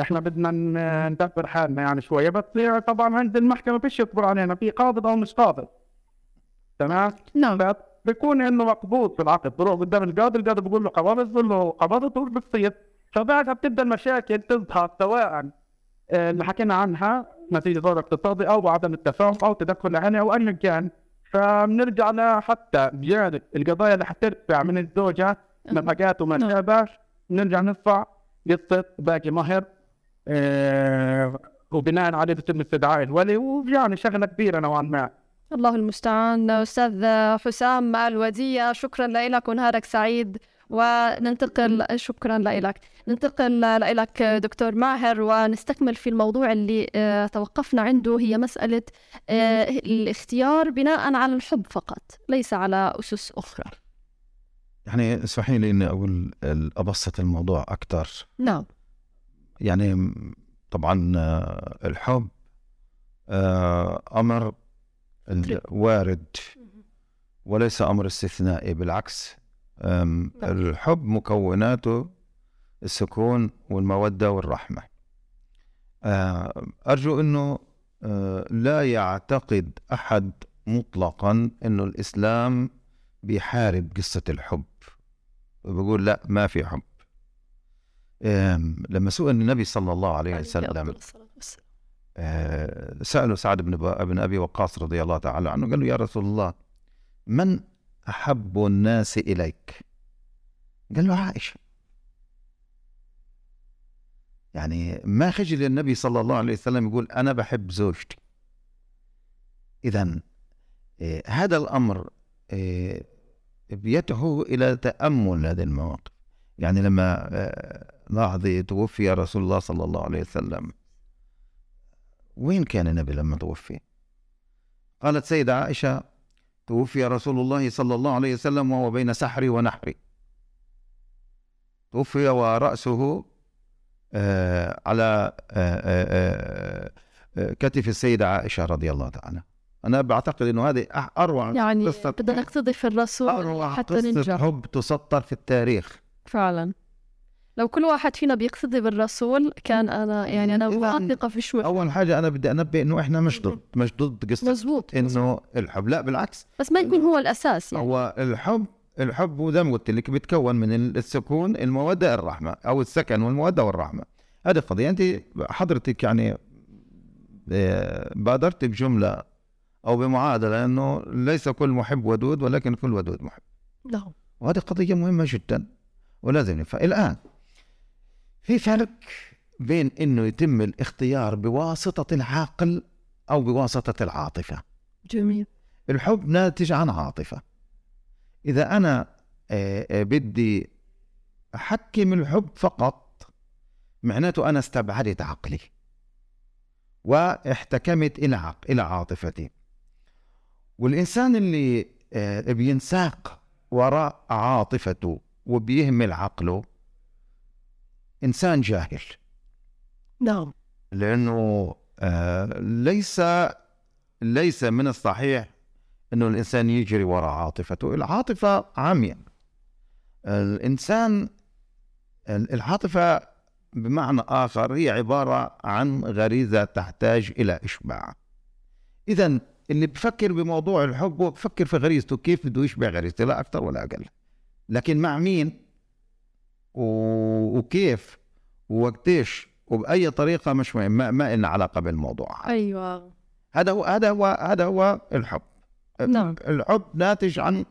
إحنا بدنا ندبر حالنا يعني شوية. بس طبعا عند المحكمة فيش يصبر علينا. في قابض أو مش قابض تمام نعم. بيكون إنه مقبوض في العقد. بروح قدام القاضي القاضي بيقول له قبضت بيقول له قبضت وش بتصير فبعدها بتبدأ المشاكل تظهر سواء آه، اللي حكينا عنها نتيجة ضرر اقتصادي أو عدم التفاهم أو تدخل أهلي أو ايا كان. فبنرجع لحتى بجانب القضايا اللي حترفع من الزوجة نفقات وما نعم. شابه. نرجع ندفع قصة باقي مهر آه، وبناء عليه بيتم استدعاء الولي ويعني شغلة كبيرة نوعا ما. الله المستعان. أستاذ حسام الودية شكرا لك. ونهارك سعيد. وننتقل شكرا لك. ننتقل لك دكتور ماهر. ونستكمل في الموضوع اللي آه، توقفنا عنده. هي مسألة آه، الاختيار بناء على الحب فقط ليس على أسس أخرى. يعني اسمحي لي إني أقول أبسط الموضوع أكثر نعم. يعني طبعا آه، الحب أمر ال- وارد. وليس أمر استثنائي بالعكس. نعم. الحب مكوناته السكون والمودة والرحمة. آه، أرجو أنه آه، لا يعتقد أحد مطلقا أنه الإسلام بيحارب قصة الحب. بيقول لا ما في حب. لما سئل النبي صلى الله عليه وسلم أفضل الصلاة والسلام. آه، سأله سعد بن ب- بن أبي وقاص رضي الله تعالى عنه قال له يا رسول الله من أحب الناس إليك؟ قال له عائشة. يعني ما خجل النبي صلى الله عليه وسلم يقول أنا بحب زوجتي. إذا هذا الأمر آه، بيدعو إلى تأمل هذه المواقف. يعني لما آه، لاحظي توفي رسول الله صلى الله عليه وسلم وين كان النبي لما توفي؟ قالت سيدة عائشة توفي رسول الله صلى الله عليه وسلم وهو بين سحري ونحري. توفي ورأسه آه على آه آه آه كتف السيدة عائشة رضي الله تعالى أنا بعتقد أنه هذه أروع يعني قصة. بدنا نقتضي في الرسول أروع حتى قصة ننجح. حب تسطر في التاريخ. فعلا. لو كل واحد فينا بيقتدي بالرسول كان أنا يعني أنا إذا- واثقة في شو أول حاجة أنا بدي انبه إنه إحنا مش ضد مش ضد قصة مزبوط إنه الحب. لا بالعكس. بس ما يكون هو الأساس يعني. هو الحب الحب وزي ما قلت لك بيتكون من السكون المودة الرحمة أو السكن والمودة والرحمة. هذه قضيه أنت حضرتك يعني آه، بادرت بجملة أو بمعادلة إنه ليس كل محب ودود ولكن كل ودود محب. نعم. وهذه قضية مهمة جدا ولازم نفهم. الآن في فرق بين إنه يتم الاختيار بواسطة العقل أو بواسطة العاطفة. جميل. الحب ناتج عن عاطفة. إذا أنا آه، آه، بدي أحكم الحب فقط معناته أنا استبعدت عقلي. واحتكمت إلى عق... إلى عاطفتي. والإنسان اللي آه، بينساق وراء عاطفته وبيهمل عقله إنسان جاهل نعم لأنه آه، ليس ليس من الصحيح إنه الإنسان يجري وراء عاطفته، العاطفة عامية. الإنسان العاطفة بمعنى آخر هي عبارة عن غريزة تحتاج إلى إشباع. اذا اللي بفكر بموضوع الحب هو بفكر في غريزته كيف بده يشبع غريزته لا أكثر ولا أقل. لكن مع مين وكيف ووقتيش وبأي طريقة مش مهم ما, ما لنا علاقة بالموضوع أيوه. هذا هو هذا هو هذا هو الحب. نعم. الحب ناتج عن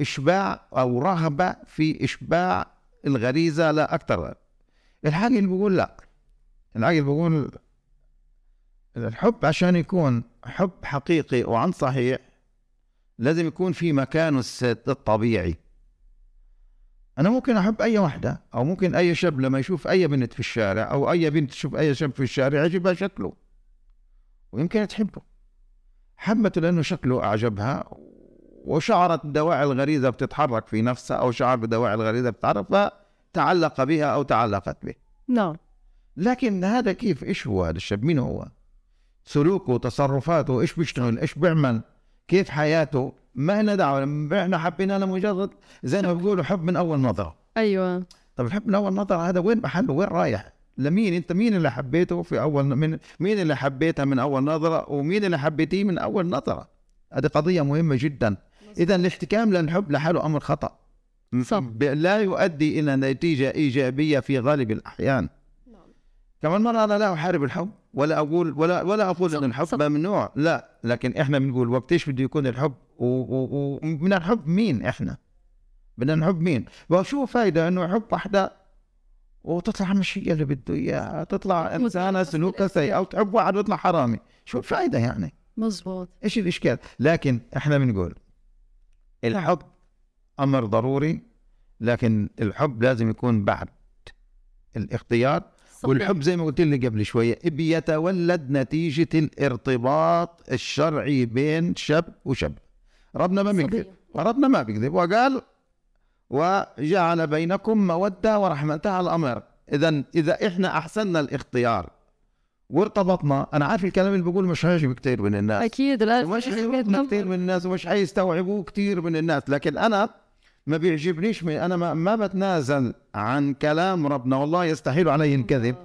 إشباع أو رغبه في إشباع الغريزة لا أكثر. العاقل بيقول لا. العاقل بيقول الحب عشان يكون حب حقيقي وعن صحيح لازم يكون في مكانه الطبيعي. أنا ممكن أحب أي واحدة أو ممكن أي شاب لما يشوف أي بنت في الشارع أو أي بنت تشوف أي شاب في الشارع يعجبها شكله ويمكن تحبه. حبته لأنه شكله أعجبها وشعرت بدواعي الغريزة بتتحرك في نفسها أو شعر بدواعي الغريزة بتتحرك فتعلق بها أو تعلقت به. نعم. لكن هذا كيف؟ إيش هو هذا الشاب؟ مين هو؟ سلوكه تصرفاته إيش بيشتغل؟ إيش بيعمل؟ كيف حياته؟ ما لنا دعوة إحنا حبينا لمجرد زي ما بيقولوا حب من أول نظرة. أيوه. طب الحب من أول نظرة هذا وين محله؟ وين رايح؟ لمين؟ أنت مين اللي حبيته في أول من مين اللي حبيتها من أول نظرة؟ ومين اللي حبيتيه من أول نظرة؟ هذه قضية مهمة جدا. اذا الاحتكام للحب لحاله أمر خطأ. صح. لا يؤدي إلى نتيجة إيجابية في غالب الأحيان. كمان مرة أنا لا أحارب الحب ولا أقول ولا ولا أقول إن الحب. ممنوع لا لكن إحنا بنقول وقت إيش بده يكون الحب؟ و- و- ومن الحب مين إحنا؟ بدنا نحب مين؟ وشو فايدة إنه يحب واحدة وتطلع مش هي اللي بده إياها تطلع إنسانة سلوكها سيء أو تحب واحد ويطلع حرامي. شو الفايدة يعني؟ مزبوط. إيش الإشكال؟ لكن إحنا بنقول الحب أمر ضروري لكن الحب لازم يكون بعد الاختيار صحيح. والحب زي ما قلت لك قبل شوية بيتولد نتيجة الارتباط الشرعي بين شاب وشاب. ربنا ما بيكذب. ربنا ما بيكذب وقال وجعل بينكم مودة ورحمة انتهى الأمر. اذا إذا إحنا أحسننا الاختيار وارتبطنا. أنا عارف الكلام اللي بقوله مش هيعجب كثير من الناس. أكيد لا ومش حيوقفنا كثير من الناس ومش حيستوعبوه كثير من الناس. لكن أنا ما بيعجبنيش من أنا ما, ما بتنازل عن كلام ربنا. والله يستحيل علي الكذب.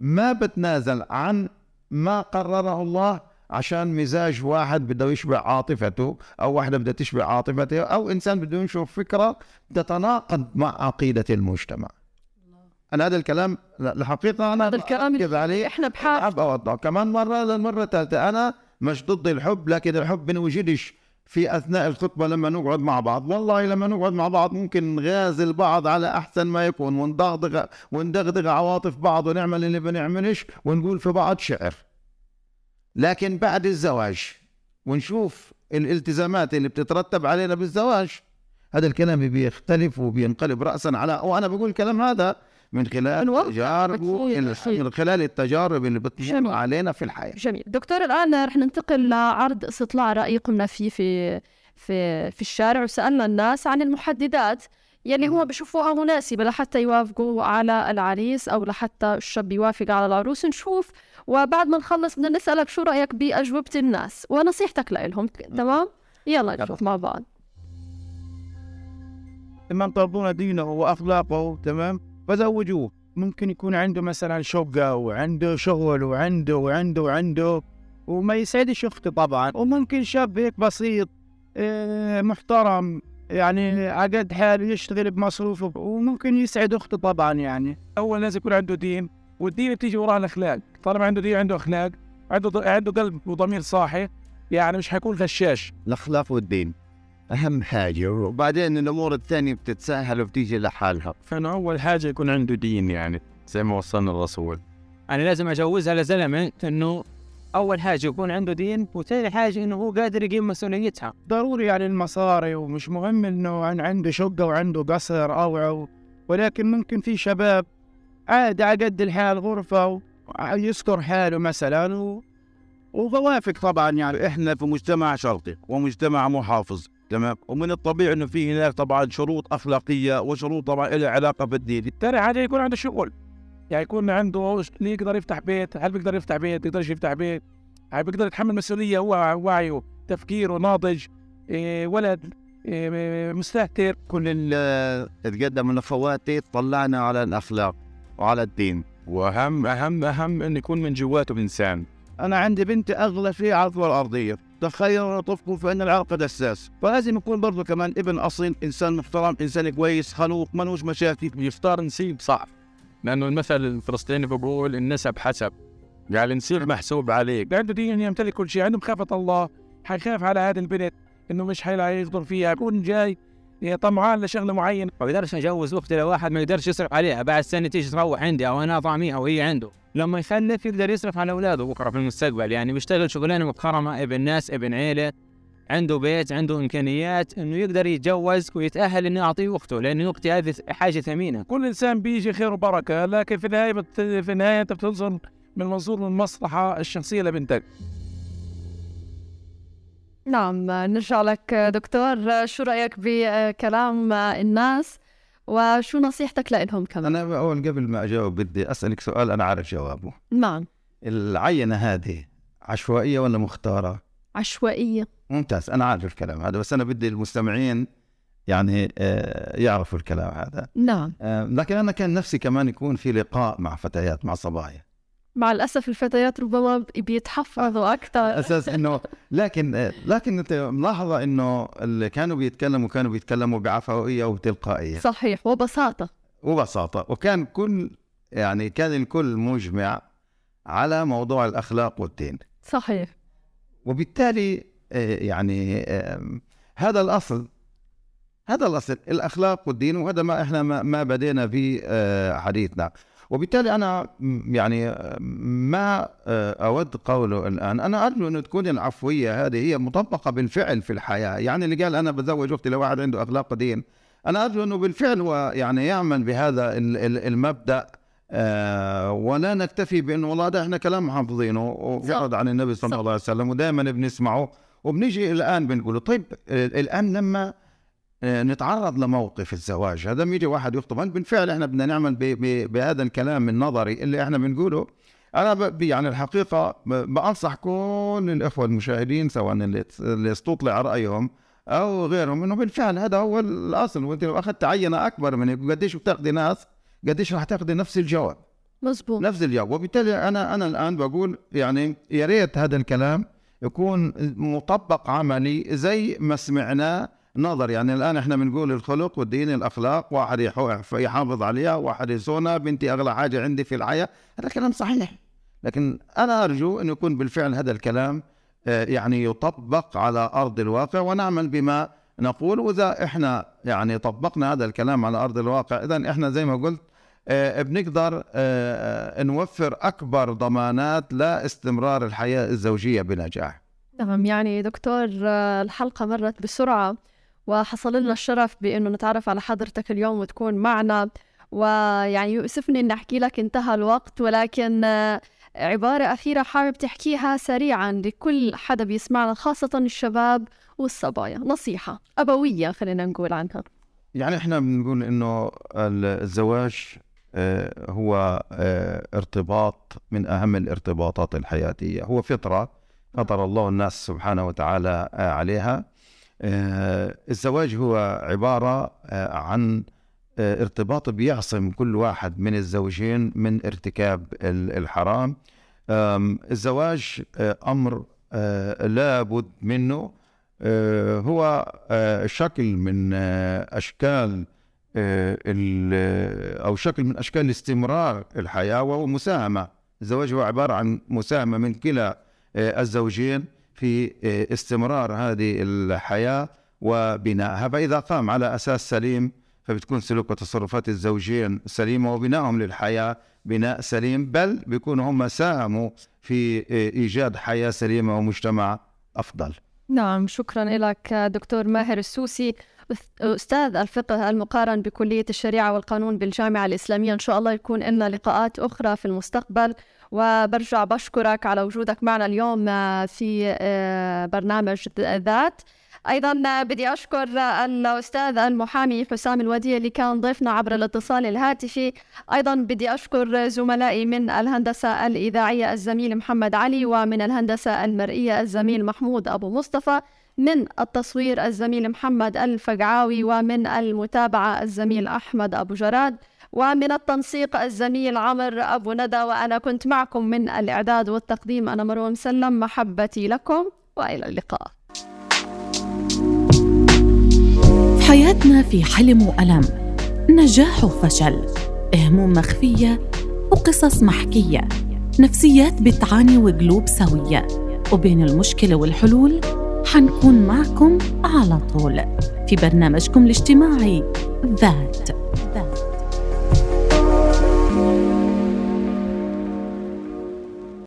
ما بتنازل عن ما قرره الله عشان مزاج واحد بده يشبع عاطفته أو واحدة بدها تشبع عاطفته أو إنسان بده ينشر فكرة تتناقض مع عقيدة المجتمع. أنا هذا الكلام الحقيقة أنا هذا الكلام عليه. إحنا بحاجه أوضحه. كمان مره للمره الثالثه أنا مش ضد الحب لكن الحب بنوجدش في أثناء الخطبة لما نقعد مع بعض. والله لما نقعد مع بعض ممكن نغازل بعض على أحسن ما يكون وندغدغ وندغدغ عواطف بعض ونعمل اللي بنعملش ونقول في بعض شعر. لكن بعد الزواج ونشوف الالتزامات اللي بتترتب علينا بالزواج هذا الكلام بيختلف وبينقلب راسا على وأنا بقول الكلام هذا من خلال. تجارب أكيد. من خلال التجارب اللي بتمر. علينا في الحياة. جميل. دكتور الآن رح ننتقل لعرض استطلاع رأي قمنا فيه في في في الشارع وسألنا الناس عن المحددات يلي هو بشوفوها مناسبة لحتى يوافقوا على العريس أو لحتى الشاب يوافق على العروس. نشوف وبعد ما نخلص بدنا نسألك شو رأيك بأجوبة الناس؟ ونصيحتك لهم تمام؟ يلا نشوف مع بعض. من ترضون دينه وأخلاقه. تمام؟ فزوجوه. ممكن يكون عنده مثلا شقة وعنده شغل وعنده وعنده وعنده وما يسعدش أخته طبعا. وممكن شاب هيك بسيط آه، محترم يعني عقد حاله يشتغل بمصروفه. وممكن يسعد أخته طبعا يعني. أول لازم يكون عنده دين والدين بتيجي وراه الأخلاق. طالما عنده دين عنده أخلاق عنده عنده قلب وضمير صاحي يعني مش حيكون غشاش. الأخلاق والدين. أهم حاجة وبعدين الأمور الثانية بتتسهل وبتيجي لحالها. فانه أول حاجة يكون عنده دين يعني زي ما وصلنا الرسول. أنا لازم أجوزها لزلمة إنه أول حاجة يكون عنده دين وثاني حاجة إنه هو قادر يقيم مسؤوليتها. ضروري يعني المصاري ومش مهم إنه عن عنده شقة وعنده قصر أو أو ولكن ممكن في شباب عادي على قد الحال غرفة ويستر حاله مثلا و... وبوافق طبعا يعني. إحنا في مجتمع شرقي ومجتمع محافظ. تمام. ومن الطبيعي إنه في هناك طبعا شروط أخلاقية وشروط طبعا لها علاقة بالدين. تاني حاجة يكون عنده شغل. يعني يكون عنده اللي يقدر يفتح بيت؟ هل بيقدر يفتح بيت؟ يقدرش يفتح بيت؟ هل بيقدر يتحمل مسؤولية؟ هو وعيه تفكيره ناضج إيه ولد إيه مستهتر. كل اللي تقدم من اخواتي طلعنا على الأخلاق وعلى الدين. واهم اهم أهم إنه يكون من جواته إنسان. أنا عندي بنتي أغلى شيء على الكره الارضيه تخيل طفل فإن العرق دساس. فلازم يكون برضه كمان ابن أصيل إنسان محترم إنسان كويس خلوق منوش مشاكل. يختار نسيب صعب. لأنه المثل الفلسطيني بيقول النسب حسب. يعني نسيب محسوب عليك. عنده دين يمتلك كل شيء. عنده مخافة الله. حيخاف على هذه البنت. إنه مش حيلاقي يقدر فيها. يكون جاي طمعان لشغله معينه ما بقدرش اجوز أختي لواحد ما يقدرش يصرف عليها. بعد سنة تيجي تروح عندي أو أنا أطعميها وهي عنده. لما يخلف يقدر يصرف على أولاده بكرة في المستقبل يعني بيشتغل شغلانة محترمة ابن ناس ابن عيلة عنده بيت عنده إمكانيات إنه يقدر يتجوز ويتأهل إنه يعطيه اخته لأن أختي هذه حاجة ثمينة. كل إنسان بيجي خير وبركة لكن في النهاية بت... في النهاية أنت بتنظر من منظور المصلحة الشخصية لبنتك. نعم نرجع لك دكتور. شو رأيك بكلام الناس؟ وشو نصيحتك لهم كمان؟ أنا أول قبل ما أجاوب بدي أسألك سؤال أنا عارف جوابه. نعم. العينة هذه عشوائية ولا مختارة؟ عشوائية. ممتاز أنا عارف الكلام هذا بس أنا بدي المستمعين يعني آه، يعرفوا الكلام هذا. نعم. آه، لكن أنا كان نفسي كمان يكون في لقاء مع فتيات مع صبايا. مع الأسف الفتيات ربما بيتحفظوا أكثر. أساس إنه لكن آه، لكن أنت ملاحظة إنه اللي كانوا بيتكلموا كانوا بيتكلموا بعفوية وتلقائية. صحيح وبساطة. وبساطة. وكان كل يعني كان الكل مجمع على موضوع الأخلاق والدين. صحيح. وبالتالي آه، يعني آم، هذا الأصل هذا الأصل الأخلاق والدين وهذا ما إحنا ما, ما بدينا في آه، حديثنا. وبالتالي أنا يعني آه، ما آه، أود قوله الآن. أنا أرجو انه تكون العفوية هذه هي مطبقة بالفعل في الحياة. يعني اللي قال أنا بزوج أختي لواحد عنده أخلاق ودين أنا أرجو أنه بالفعل هو يعني يعمل بهذا ال- ال- المبدأ آه ولا نكتفي بانه والله ده إحنا كلام حافظينه. ويعرض عن النبي صلى. الله عليه وسلم ودائما بنسمعه وبنيجي الآن بنقول طيب الآن لما نتعرض لموقف الزواج. هذا يجي واحد يخطب. بالفعل إحنا بدنا نعمل بهذا الكلام النظري اللي إحنا بنقوله. أنا يعني الحقيقة ب- بأنصح كل الأخوة المشاهدين سواء اللي اللي استطلع رأيهم أو غيرهم إنه بالفعل هذا هو الأصل. وأنت لو أخذت عينة أكبر من هيك قديش بتأخذي ناس قديش راح تأخذي نفس الجواب. مزبوط نفس الجواب. وبالتالي أنا أنا الآن بقول يعني يا ريت هذا الكلام يكون مطبق عملي زي ما سمعناه نظر يعني الآن إحنا بنقول الخلق والدين الأخلاق واحد يحافظ عليها واحد يصونها بنتي أغلى حاجة عندي في الحياة. هذا كلام صحيح. لكن أنا أرجو انه يكون بالفعل هذا الكلام آه، يعني يطبق على أرض الواقع ونعمل بما نقول. وإذا إحنا يعني طبقنا هذا الكلام على أرض الواقع اذا إحنا زي ما قلت آه، بنقدر آه، نوفر أكبر ضمانات لاستمرار الحياة الزوجية بنجاح. نعم يعني دكتور الحلقة مرت بسرعة. وحصل لنا الشرف بأنه نتعرف على حضرتك اليوم وتكون معنا. ويعني يؤسفني أن أحكي لك انتهى الوقت ولكن آه، عبارة أخيرة حابب تحكيها سريعا لكل حدا بيسمعنا خاصة الشباب والصبايا. نصيحة أبوية خلينا نقول عنها. يعني إحنا بنقول إنه الزواج آه، هو آه، ارتباط من أهم الارتباطات الحياتية. هو فطرة فطر الله الناس سبحانه وتعالى عليها. الزواج هو عبارة آه، عن آه، ارتباط بيعصم كل واحد من الزوجين من ارتكاب ال- الحرام. الزواج آه، أمر آه، لابد منه. آه، هو آه، شكل من آه، أشكال آه، ال- أو شكل من أشكال استمرار الحياة وهو مساهمة. الزواج هو عبارة عن مساهمة من كلا آه، الزوجين. في آه، استمرار هذه الحياة وبنائها. فإذا قام على أساس سليم فبتكون سلوك وتصرفات الزوجين سليمة وبنائهم للحياة بناء سليم بل بيكونوا هم ساهموا في آه، إيجاد حياة سليمة ومجتمع أفضل. نعم شكرا لك دكتور ماهر السوسي أستاذ الفقه المقارن بكلية الشريعة والقانون بالجامعة الإسلامية. إن شاء الله يكون لنا لقاءات أخرى في المستقبل. وبرجع بشكرك على وجودك معنا اليوم آه، في آه، برنامج ذات. أيضا آه، بدي أشكر الأستاذ المحامي حسام الوديع اللي كان ضيفنا عبر الاتصال الهاتفي. أيضا بدي أشكر زملائي من الهندسة الإذاعية الزميل محمد علي ومن الهندسة المرئية الزميل محمود أبو مصطفى من التصوير الزميل محمد الفقعاوي ومن المتابعة الزميل أحمد أبو جراد. ومن التنسيق الزميل عمر أبو ندى وأنا كنت معكم من الإعداد والتقديم. أنا مروة مسلم محبتي لكم وإلى اللقاء. في حياتنا في حلم وألم نجاح وفشل هموم مخفية وقصص محكية نفسيات بتعاني وقلوب سوية وبين المشكلة والحلول حنكون معكم على طول في برنامجكم الاجتماعي ذات.